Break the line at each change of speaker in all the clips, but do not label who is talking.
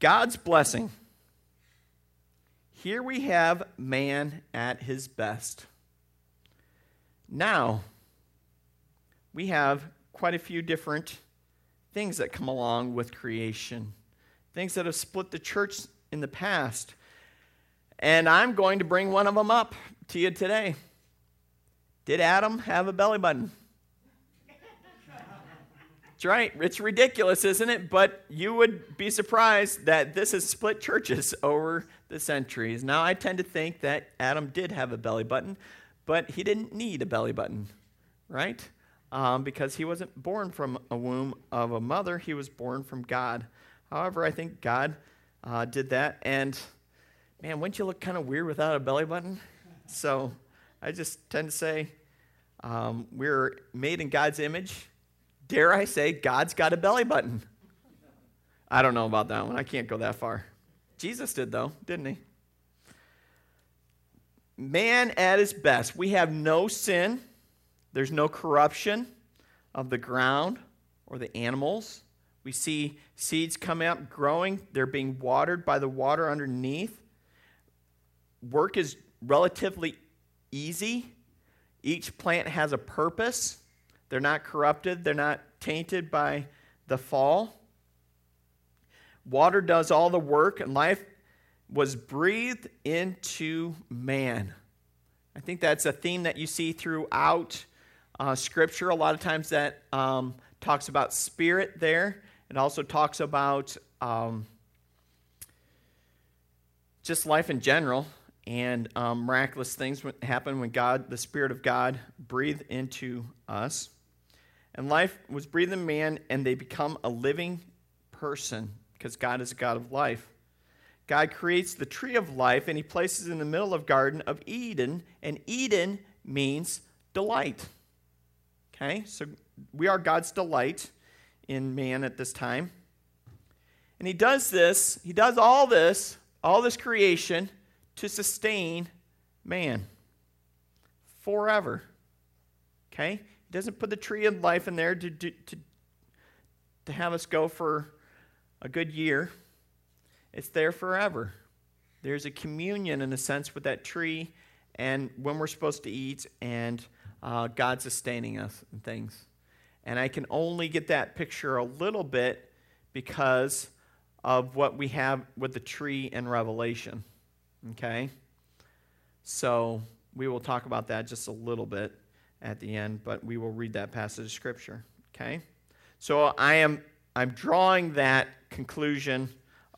God's blessing. Here we have man at his best. Now, we have quite a few different things that come along with creation, things that have split the church in the past. And I'm going to bring one of them up to you today. Did Adam have a belly button? That's right. It's ridiculous, isn't it? But you would be surprised that this has split churches over the centuries. Now, I tend to think that Adam did have a belly button, but he didn't need a belly button, right? Um, because he wasn't born from a womb of a mother, he was born from God. However, I think God uh, did that. And man, wouldn't you look kind of weird without a belly button? So I just tend to say um, we're made in God's image Dare I say, God's got a belly button? I don't know about that one. I can't go that far. Jesus did, though, didn't he? Man at his best. We have no sin, there's no corruption of the ground or the animals. We see seeds come out growing, they're being watered by the water underneath. Work is relatively easy. Each plant has a purpose. They're not corrupted, they're not tainted by the fall. Water does all the work, and life was breathed into man. I think that's a theme that you see throughout uh, Scripture. A lot of times that um, talks about spirit there. It also talks about um, just life in general and um, miraculous things happen when God, the Spirit of God, breathed into us. And life was breathed in man, and they become a living person because God is a God of life. God creates the tree of life, and he places in the middle of Garden of Eden, and Eden means delight. Okay, so we are God's delight in man at this time. And he does this, he does all this, all this creation to sustain man forever. Okay? He doesn't put the tree of life in there to, to, to, to have us go for a good year. It's there forever. There's a communion, in a sense, with that tree and when we're supposed to eat and uh, God sustaining us and things. And I can only get that picture a little bit because of what we have with the tree in Revelation. Okay? So we will talk about that just a little bit at the end, but we will read that passage of scripture. Okay? So I am I'm drawing that conclusion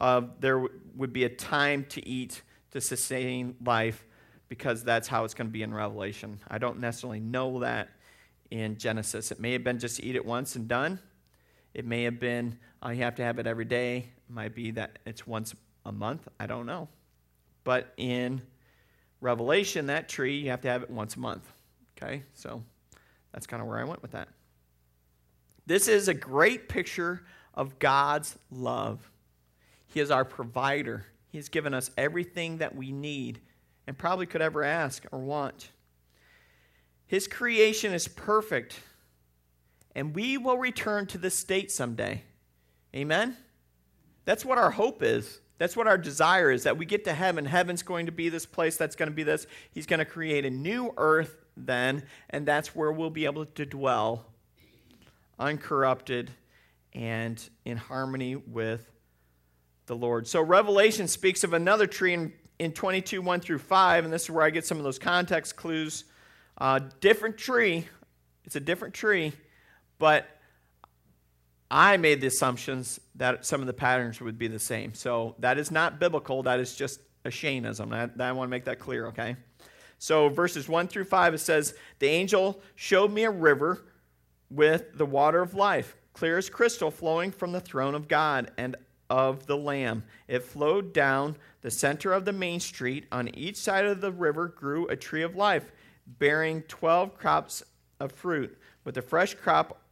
of there would be a time to eat to sustain life because that's how it's going to be in Revelation. I don't necessarily know that in Genesis. It may have been just eat it once and done. It may have been uh, you have to have it every day. It might be that it's once a month. I don't know. But in Revelation, that tree, you have to have it once a month. Okay, so that's kind of where I went with that. This is a great picture of God's love. He is our provider, He has given us everything that we need and probably could ever ask or want. His creation is perfect, and we will return to this state someday. Amen? That's what our hope is. That's what our desire is that we get to heaven. Heaven's going to be this place that's going to be this. He's going to create a new earth then, and that's where we'll be able to dwell uncorrupted and in harmony with the Lord. So, Revelation speaks of another tree in, in 22 1 through 5, and this is where I get some of those context clues. Uh, different tree, it's a different tree, but I made the assumptions that some of the patterns would be the same. So, that is not biblical, that is just a Shainism. I, I want to make that clear, okay? So, verses 1 through 5, it says, The angel showed me a river with the water of life, clear as crystal, flowing from the throne of God and of the Lamb. It flowed down the center of the main street. On each side of the river grew a tree of life, bearing 12 crops of fruit, with a fresh crop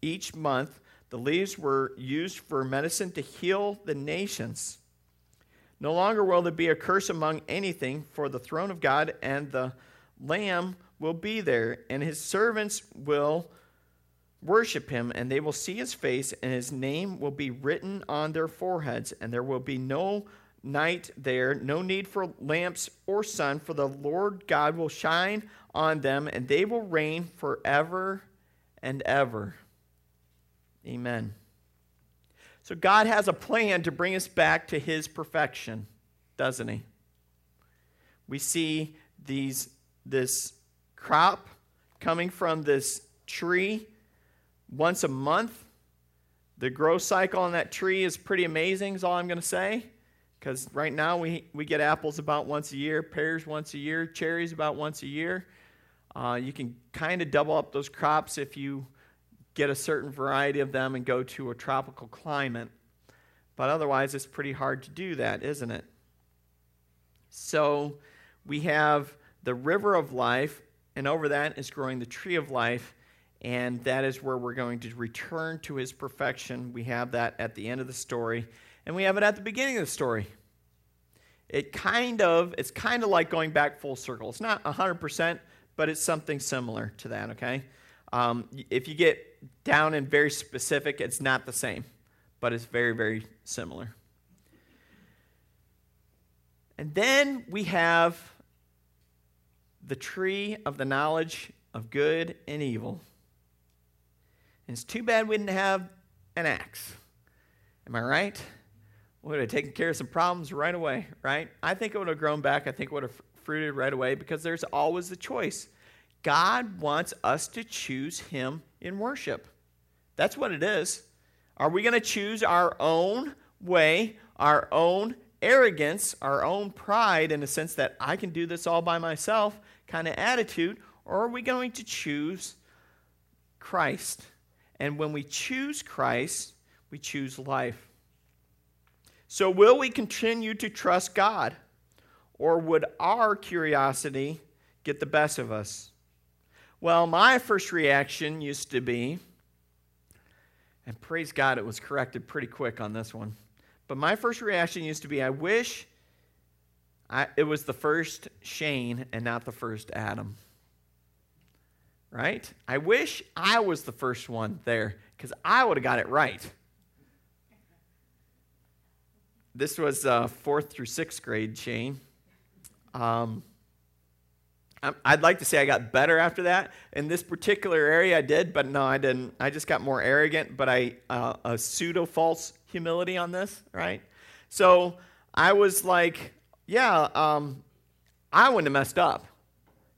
each month. The leaves were used for medicine to heal the nations. No longer will there be a curse among anything, for the throne of God and the Lamb will be there, and his servants will worship him, and they will see his face, and his name will be written on their foreheads, and there will be no night there, no need for lamps or sun, for the Lord God will shine on them, and they will reign forever and ever. Amen. So God has a plan to bring us back to his perfection, doesn't he? We see these this crop coming from this tree once a month. The growth cycle on that tree is pretty amazing, is all I'm going to say. Because right now we, we get apples about once a year, pears once a year, cherries about once a year. Uh, you can kind of double up those crops if you get a certain variety of them and go to a tropical climate. But otherwise, it's pretty hard to do that, isn't it? So we have the river of life, and over that is growing the tree of life, and that is where we're going to return to his perfection. We have that at the end of the story, and we have it at the beginning of the story. It kind of, it's kind of like going back full circle. It's not 100%, but it's something similar to that, okay? Um, if you get down and very specific, it's not the same, but it's very, very similar. And then we have the tree of the knowledge of good and evil. And it's too bad we didn't have an axe. Am I right? We would have taken care of some problems right away, right? I think it would have grown back. I think it would have fruited right away because there's always the choice. God wants us to choose Him in worship. That's what it is. Are we going to choose our own way, our own arrogance, our own pride in the sense that I can do this all by myself kind of attitude, or are we going to choose Christ? And when we choose Christ, we choose life. So, will we continue to trust God? Or would our curiosity get the best of us? Well, my first reaction used to be, and praise God, it was corrected pretty quick on this one. But my first reaction used to be, I wish I, it was the first Shane and not the first Adam. Right? I wish I was the first one there because I would have got it right. This was uh, fourth through sixth grade Shane. Um, I'd like to say I got better after that. In this particular area, I did, but no, I didn't. I just got more arrogant, but I uh, a pseudo false humility on this, right? So I was like, yeah, um, I wouldn't have messed up.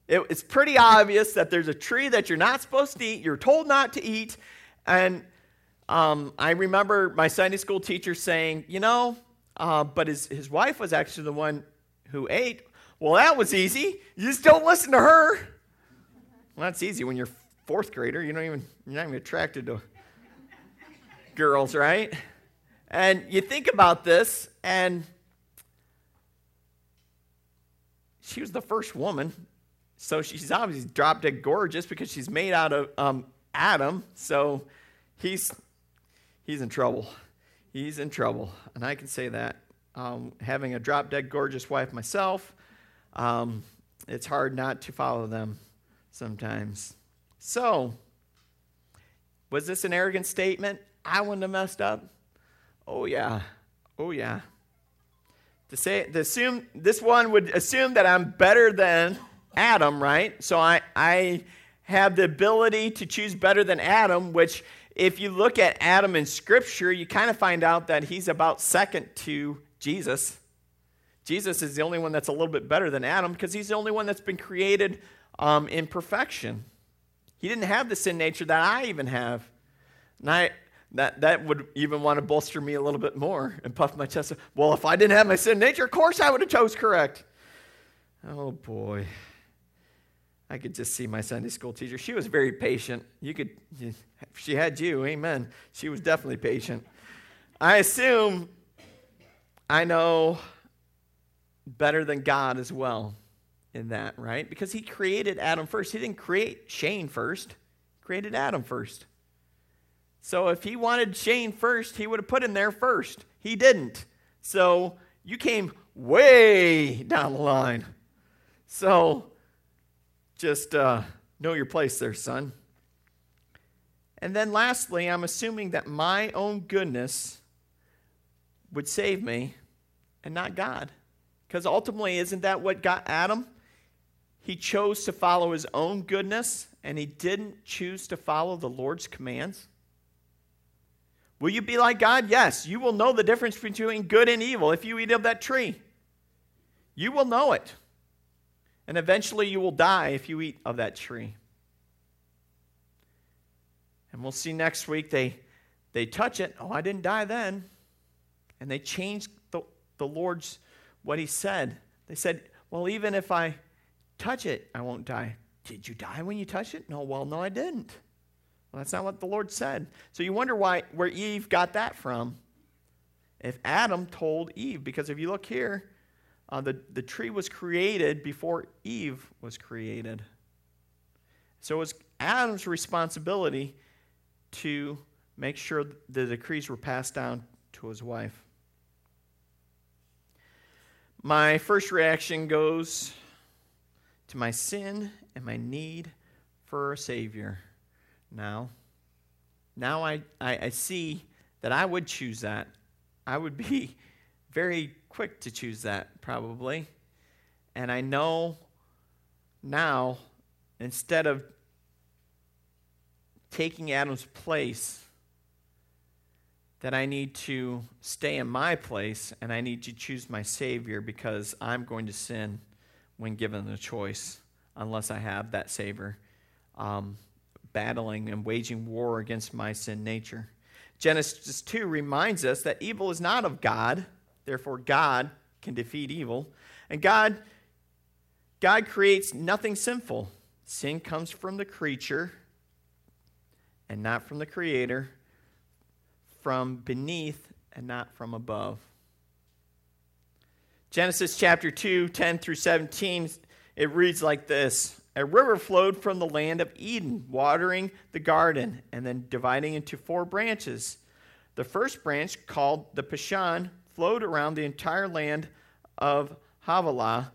It, it's pretty obvious that there's a tree that you're not supposed to eat, you're told not to eat. And um, I remember my Sunday school teacher saying, you know, uh, but his, his wife was actually the one who ate. Well, that was easy. You just don't listen to her. Well, that's easy when you're fourth grader. You don't even you're not even attracted to girls, right? And you think about this, and she was the first woman, so she's obviously drop dead gorgeous because she's made out of um, Adam. So he's he's in trouble. He's in trouble, and I can say that. Um, having a drop dead gorgeous wife myself, um, it's hard not to follow them sometimes. So, was this an arrogant statement? I wouldn't have messed up. Oh yeah, oh yeah to say to assume this one would assume that I'm better than Adam, right? So I I have the ability to choose better than Adam, which if you look at Adam in scripture, you kind of find out that he's about second to Jesus. Jesus is the only one that's a little bit better than Adam because he's the only one that's been created um, in perfection. He didn't have the sin nature that I even have. And I, that, that would even want to bolster me a little bit more and puff my chest. Well, if I didn't have my sin nature, of course I would have chose correct. Oh boy. I could just see my Sunday school teacher. She was very patient. You could, she had you, amen. She was definitely patient. I assume I know better than God as well in that, right? Because he created Adam first. He didn't create Shane first, he created Adam first. So if he wanted Shane first, he would have put him there first. He didn't. So you came way down the line. So just uh, know your place there, son. And then lastly, I'm assuming that my own goodness would save me and not God. Because ultimately, isn't that what got Adam? He chose to follow his own goodness and he didn't choose to follow the Lord's commands. Will you be like God? Yes. You will know the difference between good and evil if you eat of that tree. You will know it. And eventually you will die if you eat of that tree. And we'll see next week they, they touch it. Oh, I didn't die then. And they changed the, the Lord's, what he said. They said, well, even if I touch it, I won't die. Did you die when you touched it? No, well, no, I didn't. Well, that's not what the Lord said. So you wonder why where Eve got that from. If Adam told Eve, because if you look here, uh, the, the tree was created before Eve was created. So it was Adam's responsibility to make sure the decrees were passed down to his wife. My first reaction goes to my sin and my need for a Savior now. Now I, I, I see that I would choose that. I would be very quick to choose that, probably. And I know now, instead of taking Adam's place, that I need to stay in my place and I need to choose my Savior because I'm going to sin when given the choice unless I have that Savior um, battling and waging war against my sin nature. Genesis 2 reminds us that evil is not of God, therefore, God can defeat evil. And God, God creates nothing sinful. Sin comes from the creature and not from the Creator, from beneath and not from above. Genesis chapter 2, 10 through 17, it reads like this A river flowed from the land of Eden, watering the garden, and then dividing into four branches. The first branch, called the Pishon, flowed around the entire land of Havilah,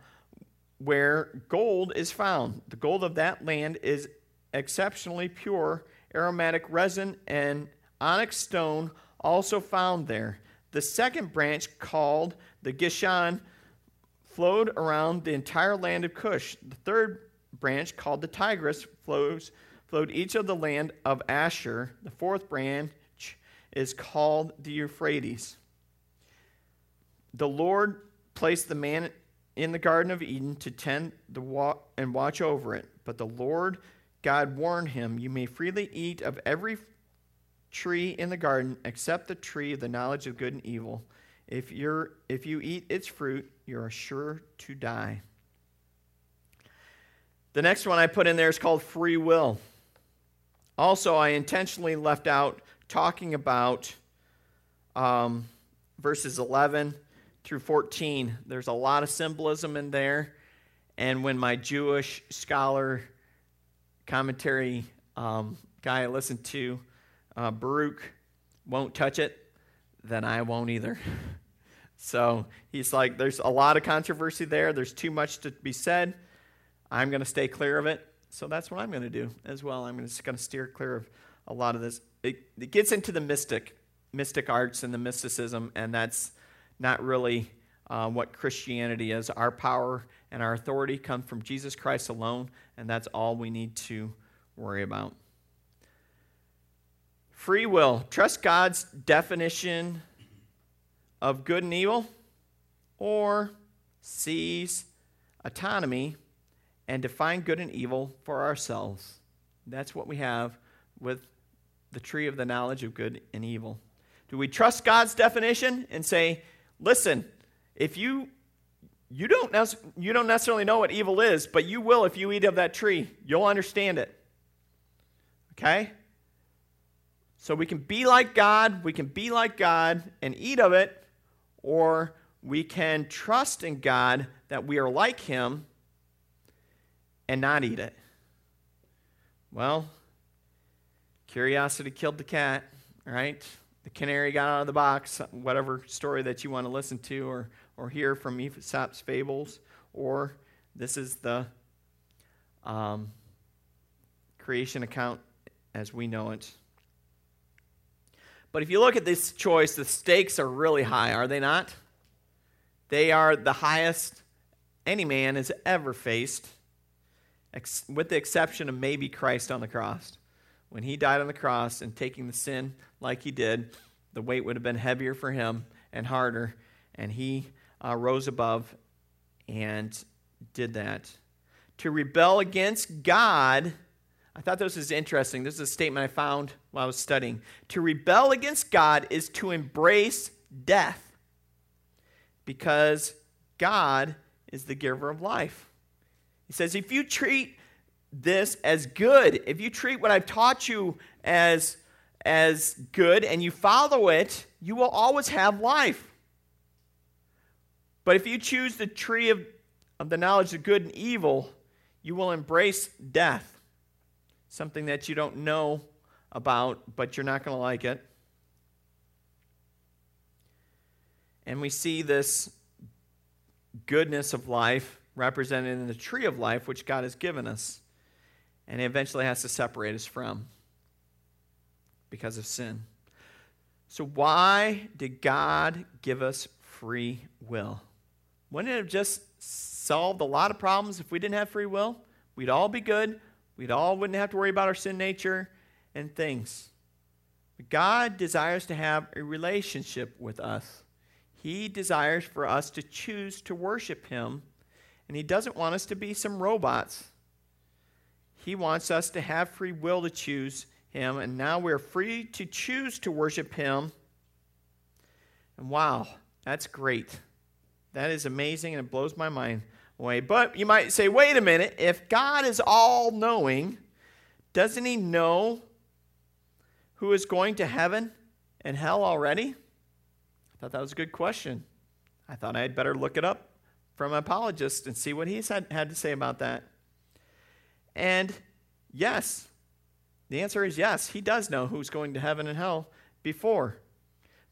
where gold is found. The gold of that land is exceptionally pure aromatic resin, and onyx stone also found there. The second branch, called the Gishon, flowed around the entire land of Cush. The third branch, called the Tigris, flows, flowed each of the land of Ashur. The fourth branch is called the Euphrates. The Lord placed the man in the Garden of Eden to tend the wa- and watch over it. But the Lord God warned him, You may freely eat of every tree in the garden except the tree of the knowledge of good and evil. If, you're, if you eat its fruit, you are sure to die. The next one I put in there is called free will. Also, I intentionally left out talking about um, verses 11 through 14. There's a lot of symbolism in there. And when my Jewish scholar commentary um, guy I listen to, uh, Baruch, won't touch it, then I won't either. so he's like, there's a lot of controversy there. There's too much to be said. I'm going to stay clear of it. So that's what I'm going to do as well. I'm just going to steer clear of a lot of this. It, it gets into the mystic, mystic arts and the mysticism, and that's not really uh, what Christianity is. Our power and our authority come from Jesus Christ alone, and that's all we need to worry about. Free will. Trust God's definition of good and evil, or seize autonomy and define good and evil for ourselves. That's what we have with the tree of the knowledge of good and evil. Do we trust God's definition and say, listen, if you you don't, you don't necessarily know what evil is, but you will if you eat of that tree. You'll understand it. Okay? So we can be like God, we can be like God and eat of it, or we can trust in God that we are like Him and not eat it. Well, curiosity killed the cat, right? The canary got out of the box, whatever story that you want to listen to, or or hear from Aesop's fables, or this is the um, creation account as we know it. But if you look at this choice, the stakes are really high, are they not? They are the highest any man has ever faced, ex- with the exception of maybe Christ on the cross. When he died on the cross and taking the sin like he did, the weight would have been heavier for him and harder, and he uh, rose above and did that. To rebel against God, I thought this was interesting. This is a statement I found while I was studying. To rebel against God is to embrace death because God is the giver of life. He says, if you treat this as good, if you treat what I've taught you as, as good and you follow it, you will always have life. But if you choose the tree of, of the knowledge of good and evil, you will embrace death, something that you don't know about, but you're not going to like it. And we see this goodness of life represented in the tree of life, which God has given us. And He eventually has to separate us from because of sin. So, why did God give us free will? Wouldn't it have just solved a lot of problems if we didn't have free will? We'd all be good. We'd all wouldn't have to worry about our sin nature and things. But God desires to have a relationship with us. He desires for us to choose to worship Him, and He doesn't want us to be some robots. He wants us to have free will to choose Him, and now we're free to choose to worship Him. And wow, that's great. That is amazing, and it blows my mind away. But you might say, wait a minute, if God is all knowing, doesn't He know who is going to heaven and hell already? I thought that was a good question. I thought I'd better look it up from an apologist and see what he had, had to say about that. And yes, the answer is yes. He does know who's going to heaven and hell before.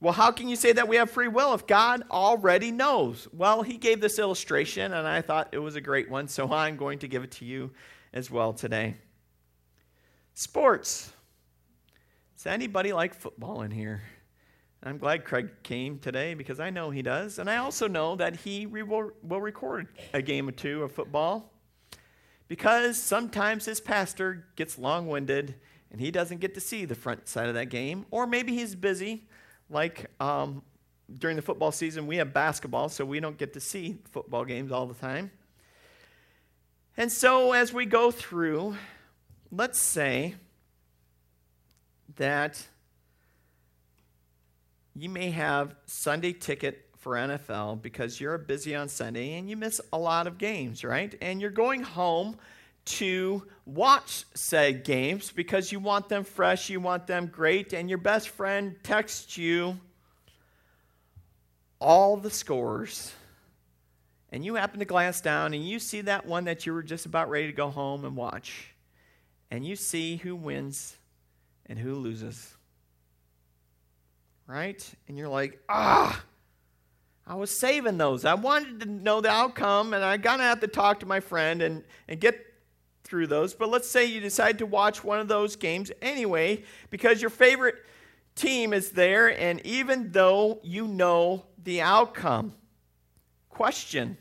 Well, how can you say that we have free will if God already knows? Well, he gave this illustration, and I thought it was a great one, so I'm going to give it to you as well today. Sports. Does anybody like football in here? I'm glad Craig came today because I know he does. And I also know that he will, will record a game or two of football because sometimes his pastor gets long winded and he doesn't get to see the front side of that game. Or maybe he's busy, like um, during the football season, we have basketball, so we don't get to see football games all the time. And so as we go through, let's say that you may have Sunday ticket for NFL because you're busy on Sunday and you miss a lot of games, right? And you're going home to watch said games because you want them fresh, you want them great, and your best friend texts you all the scores. And you happen to glance down and you see that one that you were just about ready to go home and watch. And you see who wins and who loses right? And you're like, ah, I was saving those. I wanted to know the outcome, and going to have to talk to my friend and, and get through those. But let's say you decide to watch one of those games anyway because your favorite team is there, and even though you know the outcome. Question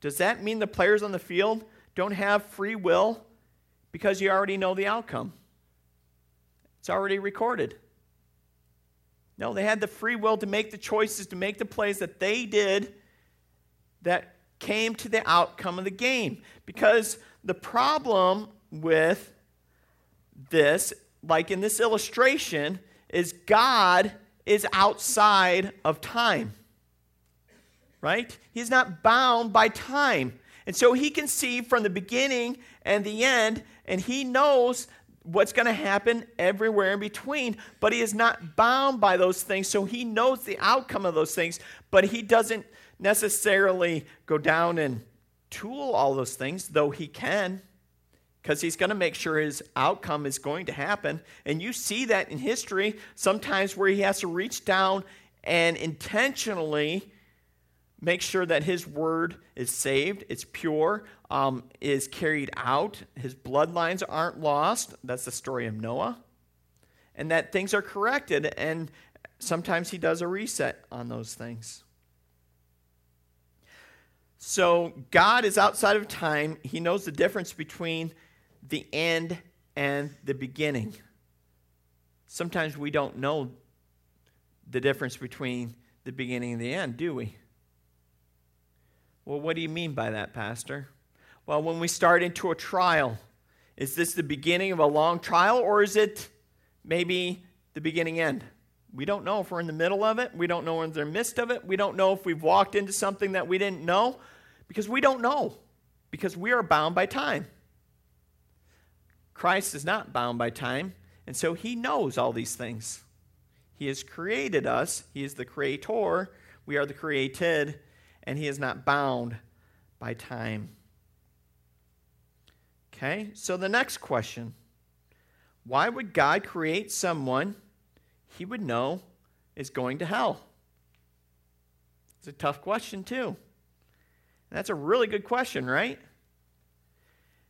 Does that mean the players on the field don't have free will because you already know the outcome? It's already recorded. No, they had the free will to make the choices, to make the plays that they did that came to the outcome of the game. Because the problem with this, like in this illustration, is God is outside of time. Right? He's not bound by time. And so he can see from the beginning and the end, and he knows what's going to happen everywhere in between, but he is not bound by those things. So he knows the outcome of those things, but he doesn't necessarily go down and tool all those things, though he can, because he's going to make sure his outcome is going to happen. And you see that in history sometimes where he has to reach down and intentionally make sure that his word is saved, it's pure, um, is carried out, his bloodlines aren't lost. That's the story of Noah. and that things are corrected, and sometimes He does a reset on those things. So God is outside of time. He knows the difference between the end and the beginning. Sometimes we don't know the difference between the beginning and the end, do we? Well, what do you mean by that, Pastor? Well, when we start into a trial, is this the beginning of a long trial or is it maybe the beginning end? We don't know if we're in the middle of it. We don't know if we're in the midst of it. We don't know if we've walked into something that we didn't know because we don't know, because we are bound by time. Christ is not bound by time, and so he knows all these things. He has created us, he is the creator, we are the created, and he is not bound by time. Okay, so the next question why would God create someone he would know is going to hell? It's a tough question, too. That's a really good question, right?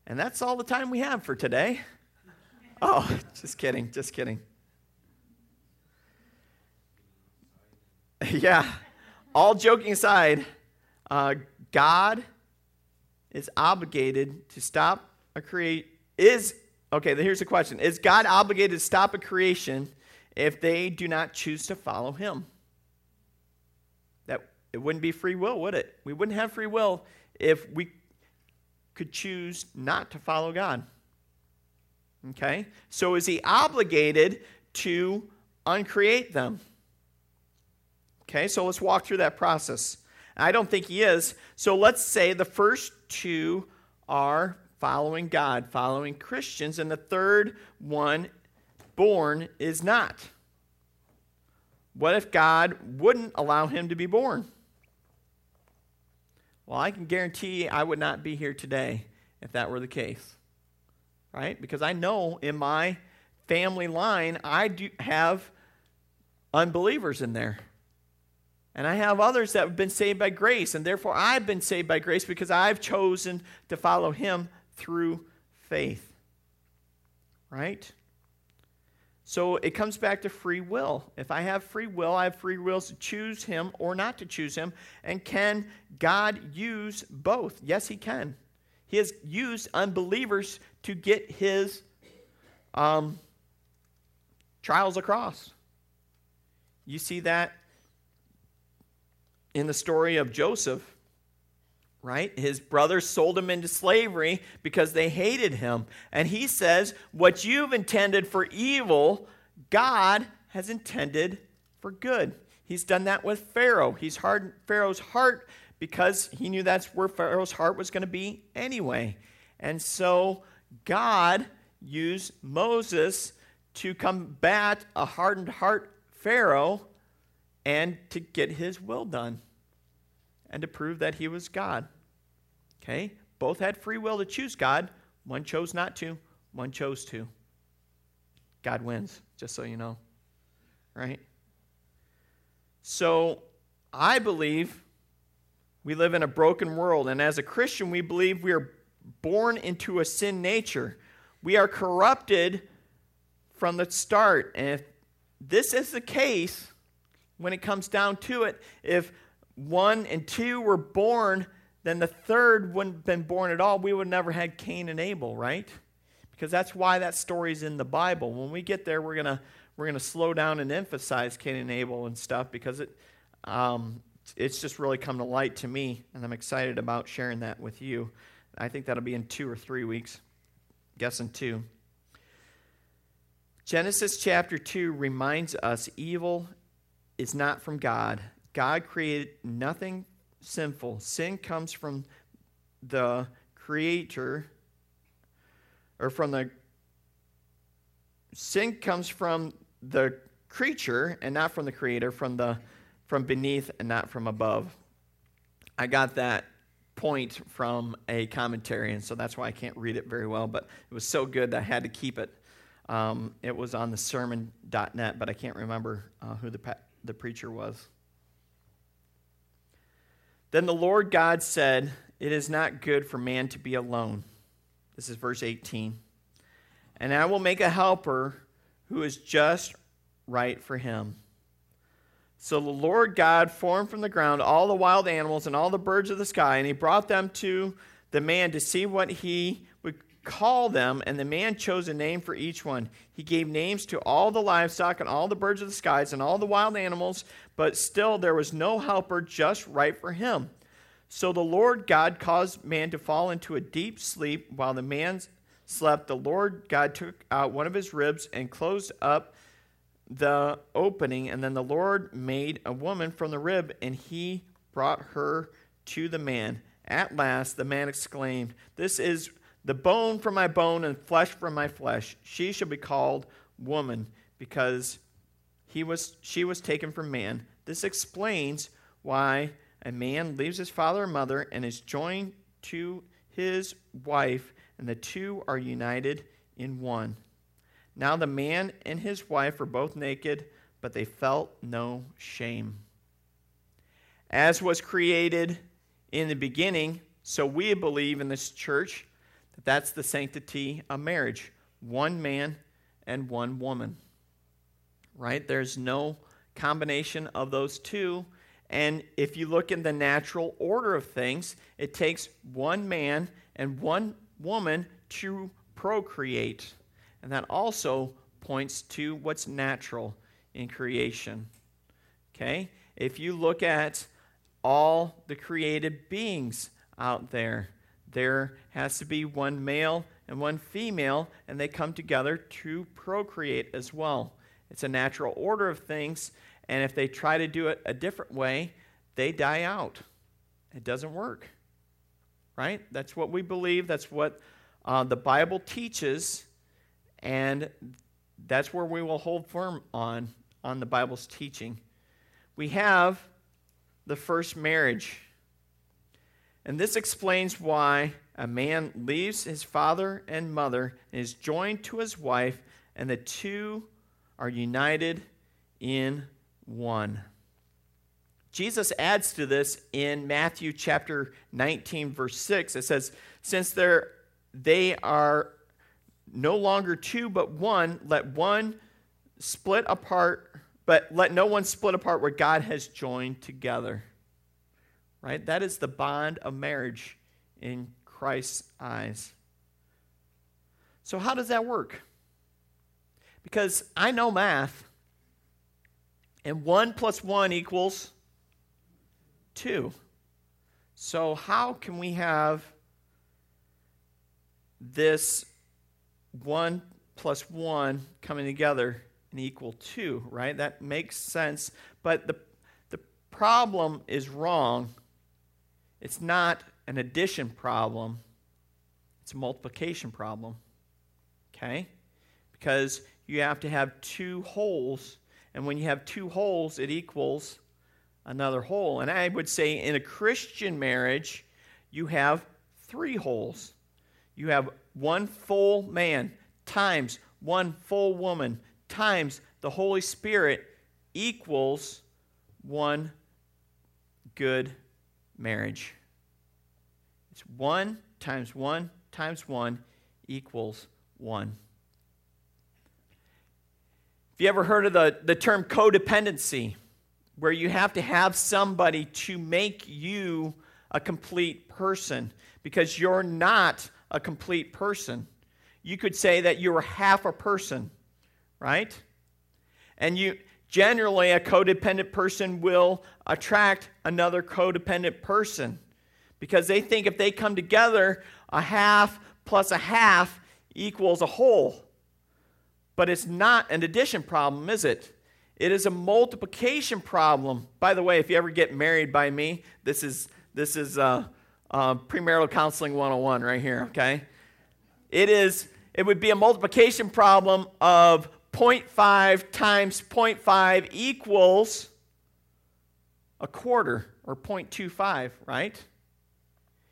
And that's all the time we have for today. Oh, just kidding, just kidding. yeah, all joking aside, uh, God is obligated to stop a create is okay. Here's the question: Is God obligated to stop a creation if they do not choose to follow Him? It wouldn't be free will, would it? We wouldn't have free will if we could choose not to follow God. Okay? So is he obligated to uncreate them? Okay, so let's walk through that process. I don't think he is. So let's say the first two are following God, following Christians, and the third one, born, is not. What if God wouldn't allow him to be born? Well, I can guarantee I would not be here today if that were the case. Right? Because I know in my family line, I do have unbelievers in there. And I have others that have been saved by grace, and therefore I've been saved by grace because I've chosen to follow Him through faith. Right? So it comes back to free will. If I have free will, I have free will to choose him or not to choose him. And can God use both? Yes, he can. He has used unbelievers to get his um, trials across. You see that in the story of Joseph right? His brothers sold him into slavery because they hated him. And he says, What you've intended for evil, God has intended for good. He's done that with Pharaoh. He's hardened Pharaoh's heart because he knew that's where Pharaoh's heart was going to be anyway. And so God used Moses to combat a hardened heart Pharaoh and to get his will done and to prove that he was God. Okay? Both had free will to choose God. One chose not to, one chose to. God wins, just so you know. Right? So, I believe we live in a broken world, and as a Christian, we believe we are born into a sin nature. We are corrupted from the start. And if this is the case, when it comes down to it, if one and two were born then the third wouldn't have been born at all. We would have never had Cain and Abel, right? Because that's why that story's in the Bible. When we get there, we're gonna we're gonna slow down and emphasize Cain and Abel and stuff because it um, it's just really come to light to me, and I'm excited about sharing that with you. I think that'll be in two or three weeks. I'm Guessing two. Genesis chapter 2 reminds us evil is not from God. God created nothing sinful. Sin comes from the creator, or from the. Sin comes from the creature and not from the creator, from the from beneath and not from above. I got that point from a commentary, and so that's why I can't read it very well, but it was so good that I had to keep it. Um, it was on the sermon.net, but I can't remember uh, who the, the preacher was. Then the Lord God said, It is not good for man to be alone. This is verse 18. And I will make a helper who is just right for him. So the Lord God formed from the ground all the wild animals and all the birds of the sky, and he brought them to the man to see what he would call them. And the man chose a name for each one. He gave names to all the livestock and all the birds of the skies and all the wild animals, but still there was no helper just right for him. So the Lord God caused man to fall into a deep sleep. While the man slept, the Lord God took out one of his ribs and closed up the opening, and then the Lord made a woman from the rib, and he brought her to the man. At last, the man exclaimed, This is the bone from my bone and flesh from my flesh. She shall be called woman, because he was, she was taken from man. This explains why a man leaves his father and mother and is joined to his wife, and the two are united in one. Now the man and his wife were both naked, but they felt no shame. As was created in the beginning, so we believe in this church that that's the sanctity of marriage one man and one woman. Right? There's no combination of those two. And if you look in the natural order of things, it takes one man and one woman to procreate. And that also points to what's natural in creation. Okay? If you look at all the created beings out there, there has to be one male and one female, and they come together to procreate as well. It's a natural order of things, and if they try to do it a different way, they die out. It doesn't work. Right? That's what we believe. That's what uh, the Bible teaches. And that's where we will hold firm on, on the Bible's teaching. We have the first marriage. And this explains why a man leaves his father and mother and is joined to his wife, and the two are united in one. Jesus adds to this in Matthew chapter 19, verse 6. It says, Since they are no longer two, but one. Let one split apart, but let no one split apart what God has joined together. Right? That is the bond of marriage in Christ's eyes. So, how does that work? Because I know math, and 1 plus 1 equals 2. So, how can we have this 1 plus 1 coming together and equal 2, right? That makes sense. But the, the problem is wrong. It's not an addition problem, it's a multiplication problem. Okay? Because you have to have two wholes. And when you have two wholes, it equals another whole. And I would say in a Christian marriage, you have three wholes. You have one full man times one full woman times the Holy Spirit equals one good marriage. It's one times one times one equals one. Have you ever heard of the, the term codependency, where you have to have somebody to make you a complete person because you're not a complete person. You could say that you're half a person, right? And you generally a codependent person will attract another codependent person because they think if they come together, a half plus a half equals a whole. But it's not an addition problem, is it? It is a multiplication problem. By the way, if you ever get married by me, this is this is uh, uh, premarital counseling 101 right here, okay? It is, it would be a multiplication problem of 0.5 times 0.5 equals a quarter or 0.25, right?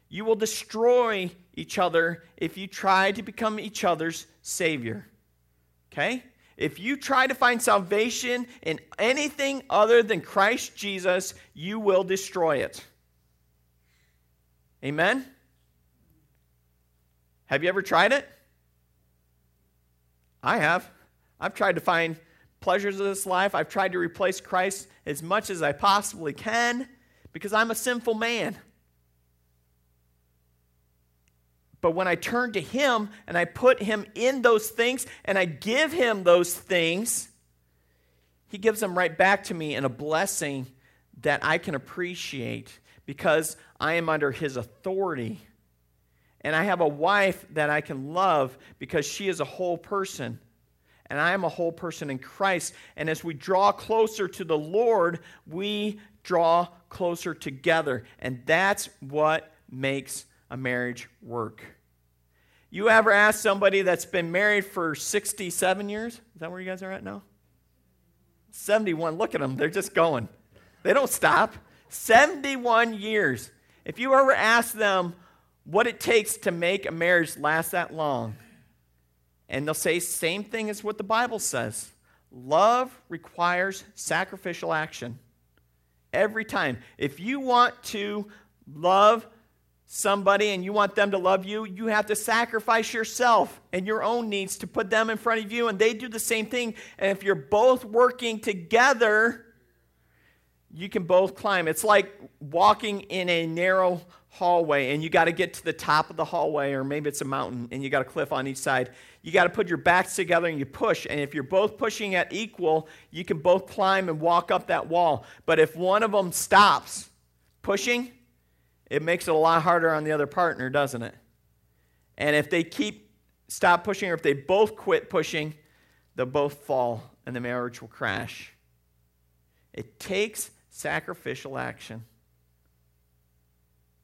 You will destroy each other if you try to become each other's savior. Okay? If you try to find salvation in anything other than Christ Jesus, you will destroy it. Amen? Have you ever tried it? I have. I've tried to find pleasures of this life. I've tried to replace Christ as much as I possibly can because I'm a sinful man. But when I turn to Him and I put Him in those things and I give Him those things, He gives them right back to me in a blessing that I can appreciate because I am under His authority. And I have a wife that I can love because she is a whole person. And I am a whole person in Christ. And as we draw closer to the Lord, we draw closer together. And that's what makes a marriage work. You ever ask somebody that's been married for 67 years? Is that where you guys are at now? 71. Look at them. They're just going. They don't stop. 71 years. If you ever ask them what it takes to make a marriage last that long, and they'll say same thing as what the Bible says. Love requires sacrificial action. Every time. If you want to love somebody and you want them to love you, you have to sacrifice yourself and your own needs to put them in front of you, and they do the same thing. And if you're both working together, you can both climb. It's like walking in a narrow hallway and you got to get to the top of the hallway, or maybe it's a mountain and you got a cliff on each side. You got to put your backs together and you push. And if you're both pushing at equal, you can both climb and walk up that wall. But if one of them stops pushing, it makes it a lot harder on the other partner, doesn't it? And if they keep stop pushing or if they both quit pushing, they'll both fall and the marriage will crash. It takes sacrificial action.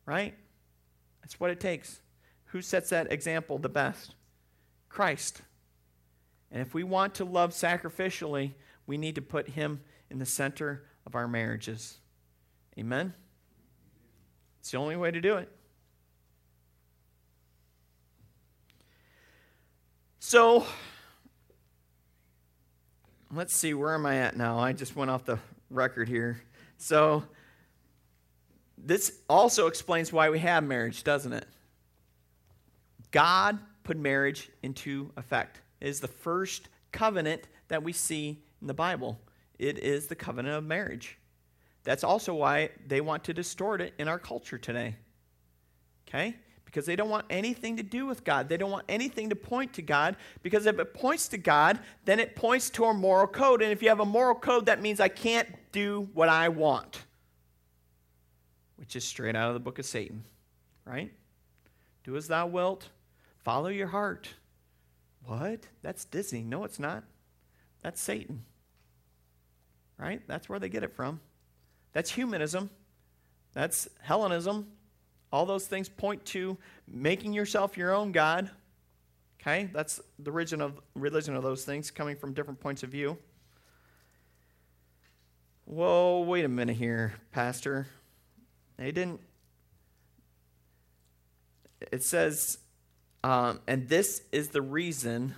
Right? That's what it takes. Who sets that example the best? Christ. And if we want to love sacrificially, we need to put him in the center of our marriages. Amen? It's the only way to do it. So, let's see, where am I at now? I just went off the record here. So, this also explains why we have marriage, doesn't it? God put marriage into effect. It is the first covenant that we see in the Bible. It is the covenant of marriage. That's also why they want to distort it in our culture today. Okay? Because they don't want anything to do with God. They don't want anything to point to God. Because if it points to God, then it points to a moral code. And if you have a moral code, that means I can't do what I want which is straight out of the book of Satan, right? Do as thou wilt, follow your heart. What? That's Disney. No, it's not. That's Satan, right? That's where they get it from. That's humanism. That's Hellenism. All those things point to making yourself your own God. Okay? That's the origin of, religion of those things coming from different points of view. Whoa, wait a minute here, Pastor. They didn't. It says, um, and this is the reason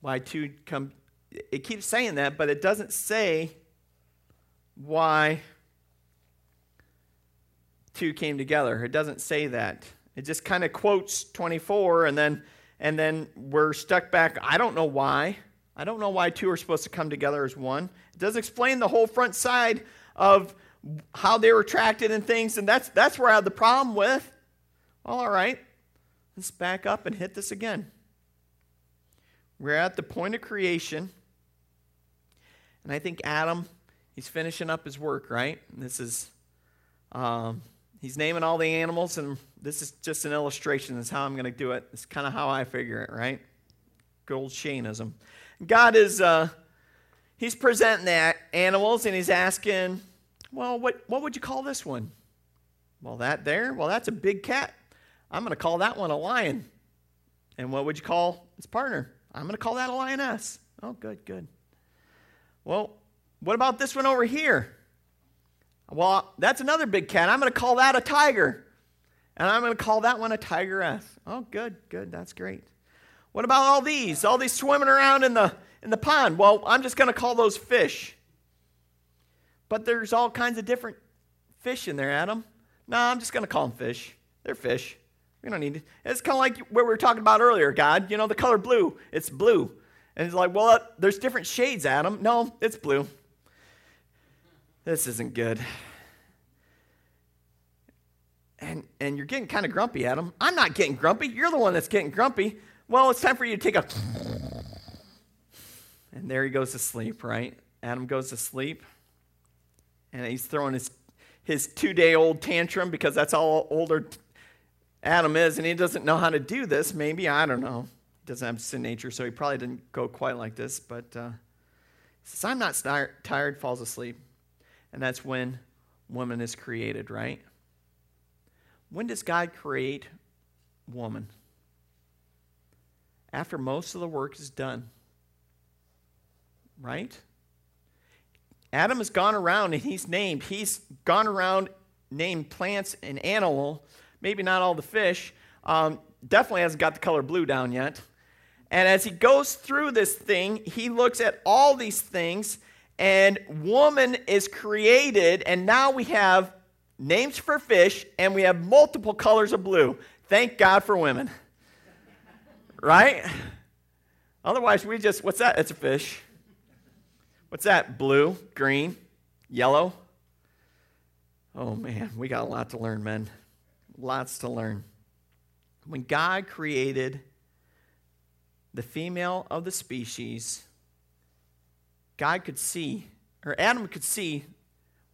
why two come. It keeps saying that, but it doesn't say why two came together. It doesn't say that. It just kind of quotes 24 and then and then we're stuck back. I don't know why. I don't know why two are supposed to come together as one. It does explain the whole front side of how they were attracted and things, and that's, that's where I had the problem with. Well, all right, let's back up and hit this again. We're at the point of creation, and I think Adam, he's finishing up his work, right? this is, um, he's naming all the animals, and this is just an illustration. This is how I'm going to do it. It's kind of how I figure it, right? Good old. God is, uh, he's presenting the animals, and he's asking, well, what, what would you call this one? Well, that there, well, that's a big cat. I'm going to call that one a lion. And what would you call its partner? I'm going to call that a lioness. Oh, good, good. Well, what about this one over here? Well, that's another big cat. I'm going to call that a tiger. And I'm going to call that one a tigeress. Oh, good, good. That's great. What about all these? All these swimming around in the in the pond? Well, I'm just going to call those fish. But there's all kinds of different fish in there, Adam. No, I'm just going to call them fish. They're fish. We don't need it. It's kind of like what we were talking about earlier, God. You know, the color blue. It's blue. And he's like, Well, uh, there's different shades, Adam. No, it's blue. This isn't good. And, and you're getting kind of grumpy, Adam. I'm not getting grumpy. You're the one that's getting grumpy. Well, it's time for you to take a. And there he goes to sleep, right? Adam goes to sleep. And he's throwing his, his two day old tantrum because that's all older Adam is. And he doesn't know how to do this, maybe. I don't know. He doesn't have sin nature, so he probably didn't go quite like this. But uh, says, I'm not tired, falls asleep. And that's when woman is created, right? When does God create woman? After most of the work is done. Right? Adam has gone around and he's named. He's gone around, named plants and animal, maybe not all the fish. Um, definitely hasn't got the color blue down yet. And as he goes through this thing, he looks at all these things, and woman is created, and now we have names for fish, and we have multiple colors of blue. Thank God for women. right? Otherwise, we just, what's that? It's a fish. What's that? Blue, green, yellow. Oh man, we got a lot to learn, men. Lots to learn. When God created the female of the species, God could see, or Adam could see,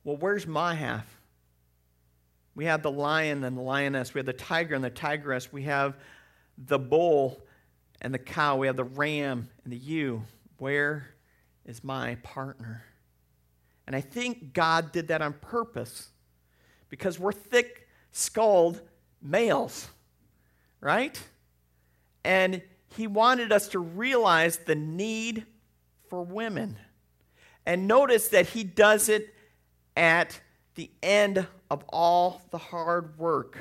well, where's my half? We have the lion and the lioness. We have the tiger and the tigress. We have the bull and the cow. We have the ram and the ewe. Where is my partner? And I think God did that on purpose because we're thick skulled males, right? And He wanted us to realize the need for women. And notice that He does it at the end of all the hard work.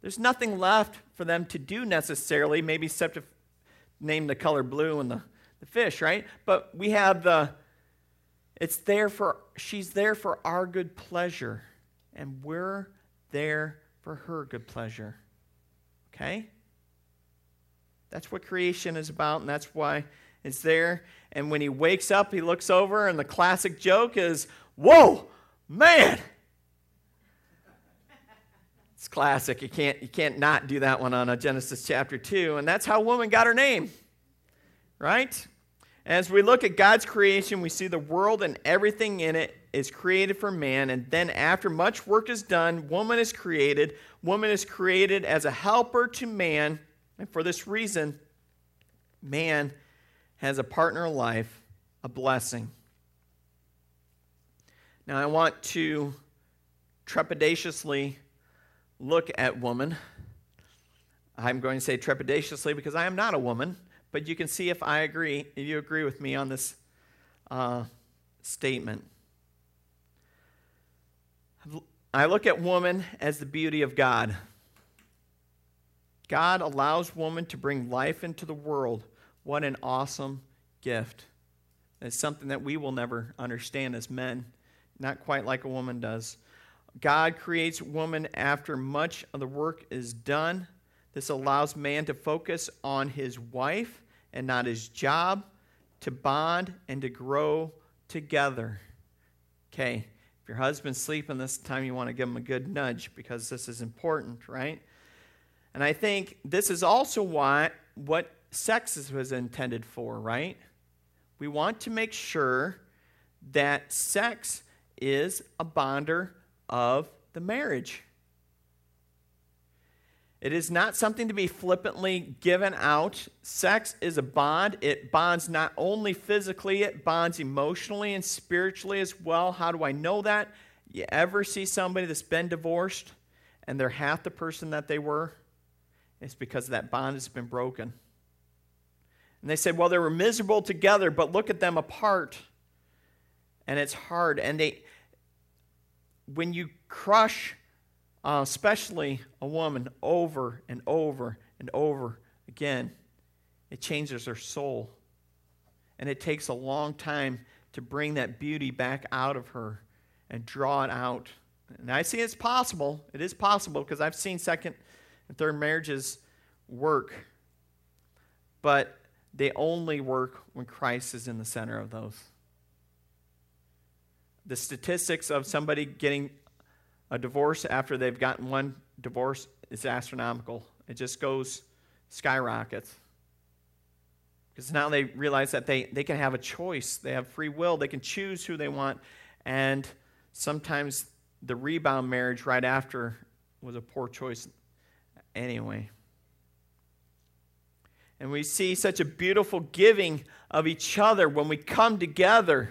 There's nothing left for them to do necessarily, maybe except to name the color blue and the, the fish, right? But we have the, it's there for, she's there for our good pleasure, and we're there for her good pleasure. Okay? That's what creation is about, and that's why it's there. And when he wakes up, he looks over, and the classic joke is, Whoa, Man! It's classic. You can't, you can't not do that one on a Genesis chapter 2. And that's how woman got her name, right? As we look at God's creation, we see the world and everything in it is created for man. And then, after much work is done, woman is created. Woman is created as a helper to man. And for this reason, man has a partner life, a blessing. Now, I want to trepidatiously look at woman. I'm going to say trepidatiously because I am not a woman, but you can see if I agree, if you agree with me on this uh, statement. I look at woman as the beauty of God. God allows woman to bring life into the world. What an awesome gift. It's something that we will never understand as men not quite like a woman does. God creates woman after much of the work is done. This allows man to focus on his wife and not his job, to bond and to grow together. Okay, if your husband's sleeping this time, you want to give him a good nudge because this is important, right? And I think this is also why what sex was intended for, right? We want to make sure that sex is a bonder of the marriage. It is not something to be flippantly given out. Sex is a bond. It bonds not only physically, it bonds emotionally and spiritually as well. How do I know that? You ever see somebody that's been divorced and they're half the person that they were? It's because that bond has been broken. And they say, well, they were miserable together, but look at them apart and it's hard. And they, when you crush, uh, especially a woman, over and over and over again, it changes her soul. And it takes a long time to bring that beauty back out of her and draw it out. And I see it's possible. It is possible because I've seen second and third marriages work. But they only work when Christ is in the center of those. The statistics of somebody getting a divorce after they've gotten one divorce is astronomical. It just goes skyrockets. Because now they realize that they, they can have a choice, they have free will, they can choose who they want. And sometimes the rebound marriage right after was a poor choice anyway. And we see such a beautiful giving of each other when we come together.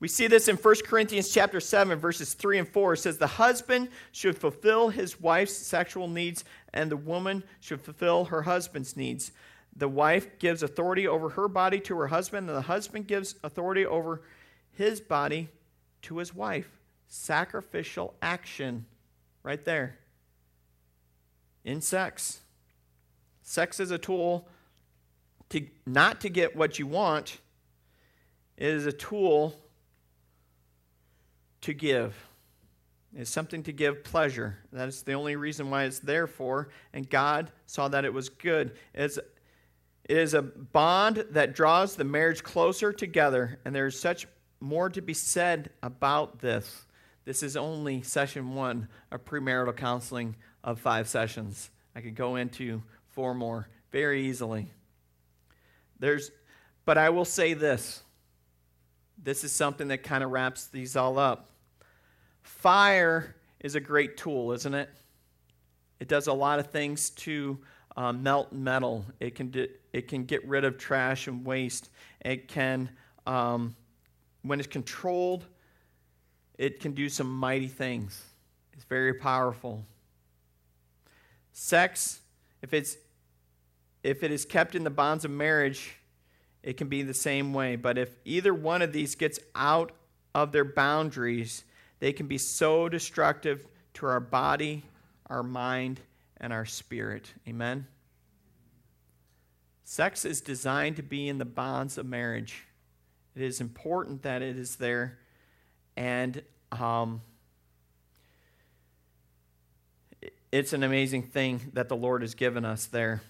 We see this in 1 Corinthians chapter 7 verses 3 and 4. It says the husband should fulfill his wife's sexual needs and the woman should fulfill her husband's needs. The wife gives authority over her body to her husband and the husband gives authority over his body to his wife. Sacrificial action right there. In sex. Sex is a tool to not to get what you want. It is a tool to give. It's something to give pleasure. That is the only reason why it's there for. And God saw that it was good. It's, it is a bond that draws the marriage closer together. And there's such more to be said about this. This is only session one of premarital counseling of five sessions. I could go into four more very easily. There's, but I will say this. This is something that kind of wraps these all up. Fire is a great tool, isn't it? It does a lot of things to um, melt metal. It can, it can get rid of trash and waste. It can, um, when it's controlled, it can do some mighty things. It's very powerful. Sex, if it's if it is kept in the bonds of marriage, it can be the same way. But if either one of these gets out of their boundaries, they can be so destructive to our body, our mind, and our spirit. Amen? Sex is designed to be in the bonds of marriage. It is important that it is there. And um, it's an amazing thing that the Lord has given us there.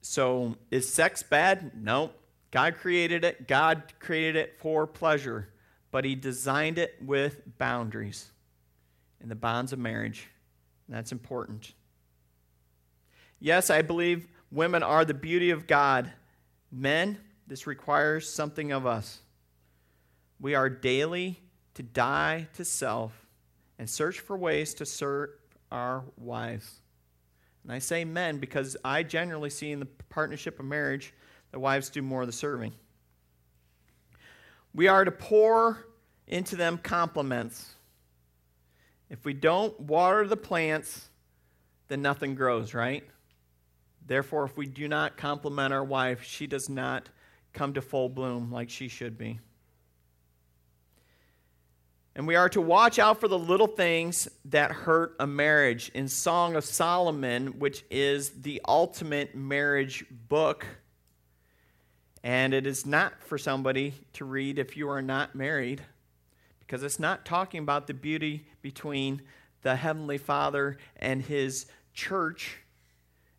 So, is sex bad? No. God created it. God created it for pleasure, but He designed it with boundaries in the bonds of marriage. That's important. Yes, I believe women are the beauty of God. Men, this requires something of us. We are daily to die to self and search for ways to serve our wives. And I say men because I generally see in the partnership of marriage that wives do more of the serving. We are to pour into them compliments. If we don't water the plants, then nothing grows, right? Therefore, if we do not compliment our wife, she does not come to full bloom like she should be. And we are to watch out for the little things that hurt a marriage. In Song of Solomon, which is the ultimate marriage book, and it is not for somebody to read if you are not married, because it's not talking about the beauty between the Heavenly Father and His church.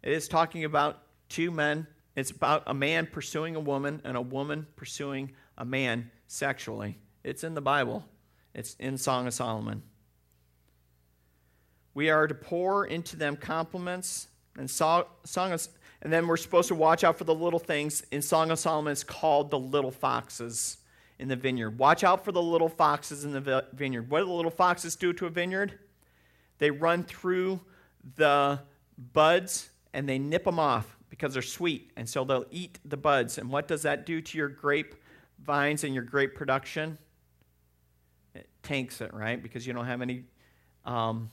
It is talking about two men. It's about a man pursuing a woman and a woman pursuing a man sexually. It's in the Bible. It's in Song of Solomon. We are to pour into them compliments and song of, and then we're supposed to watch out for the little things. In Song of Solomon, it's called the little foxes in the vineyard. Watch out for the little foxes in the vineyard. What do the little foxes do to a vineyard? They run through the buds and they nip them off because they're sweet, and so they'll eat the buds. And what does that do to your grape vines and your grape production? It tanks it, right? Because you don't have any um,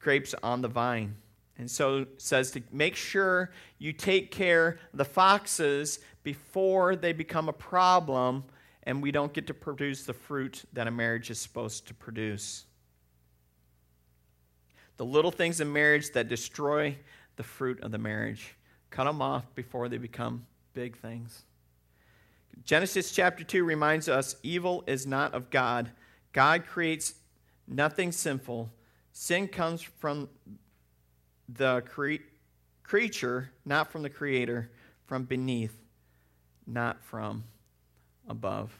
grapes on the vine. And so says to make sure you take care of the foxes before they become a problem and we don't get to produce the fruit that a marriage is supposed to produce. The little things in marriage that destroy the fruit of the marriage. Cut them off before they become big things. Genesis chapter 2 reminds us evil is not of God. God creates nothing sinful. Sin comes from the cre- creature, not from the creator. from beneath, not from above.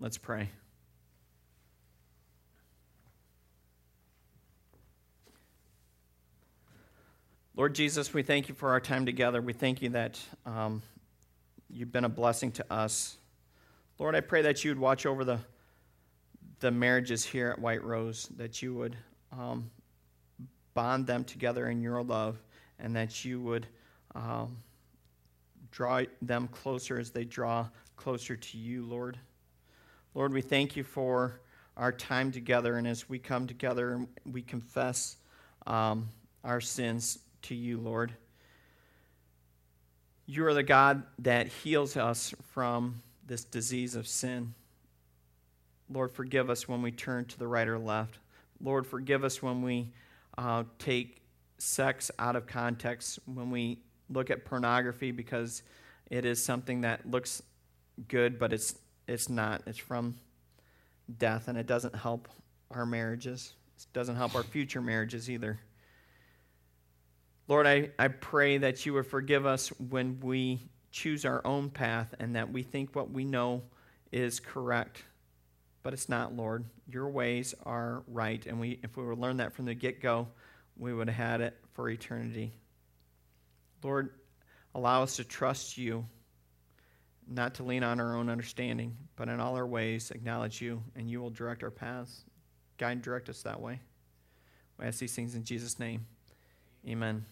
Let's pray. Lord Jesus, we thank you for our time together. We thank you that um, you've been a blessing to us. Lord, I pray that you would watch over the, the marriages here at White Rose, that you would um, bond them together in your love, and that you would um, draw them closer as they draw closer to you, Lord. Lord, we thank you for our time together, and as we come together and we confess um, our sins to you, Lord. You are the God that heals us from this disease of sin. Lord, forgive us when we turn to the right or left. Lord, forgive us when we uh, take sex out of context, when we look at pornography because it is something that looks good, but it's, it's not. It's from death, and it doesn't help our marriages. It doesn't help our future marriages either. Lord, I, I pray that you would forgive us when we choose our own path and that we think what we know is correct. But it's not, Lord. Your ways are right. And we, if we would learn that from the get go, we would have had it for eternity. Lord, allow us to trust you, not to lean on our own understanding, but in all our ways acknowledge you, and you will direct our paths. Guide and direct us that way. We ask these things in Jesus' name. Amen.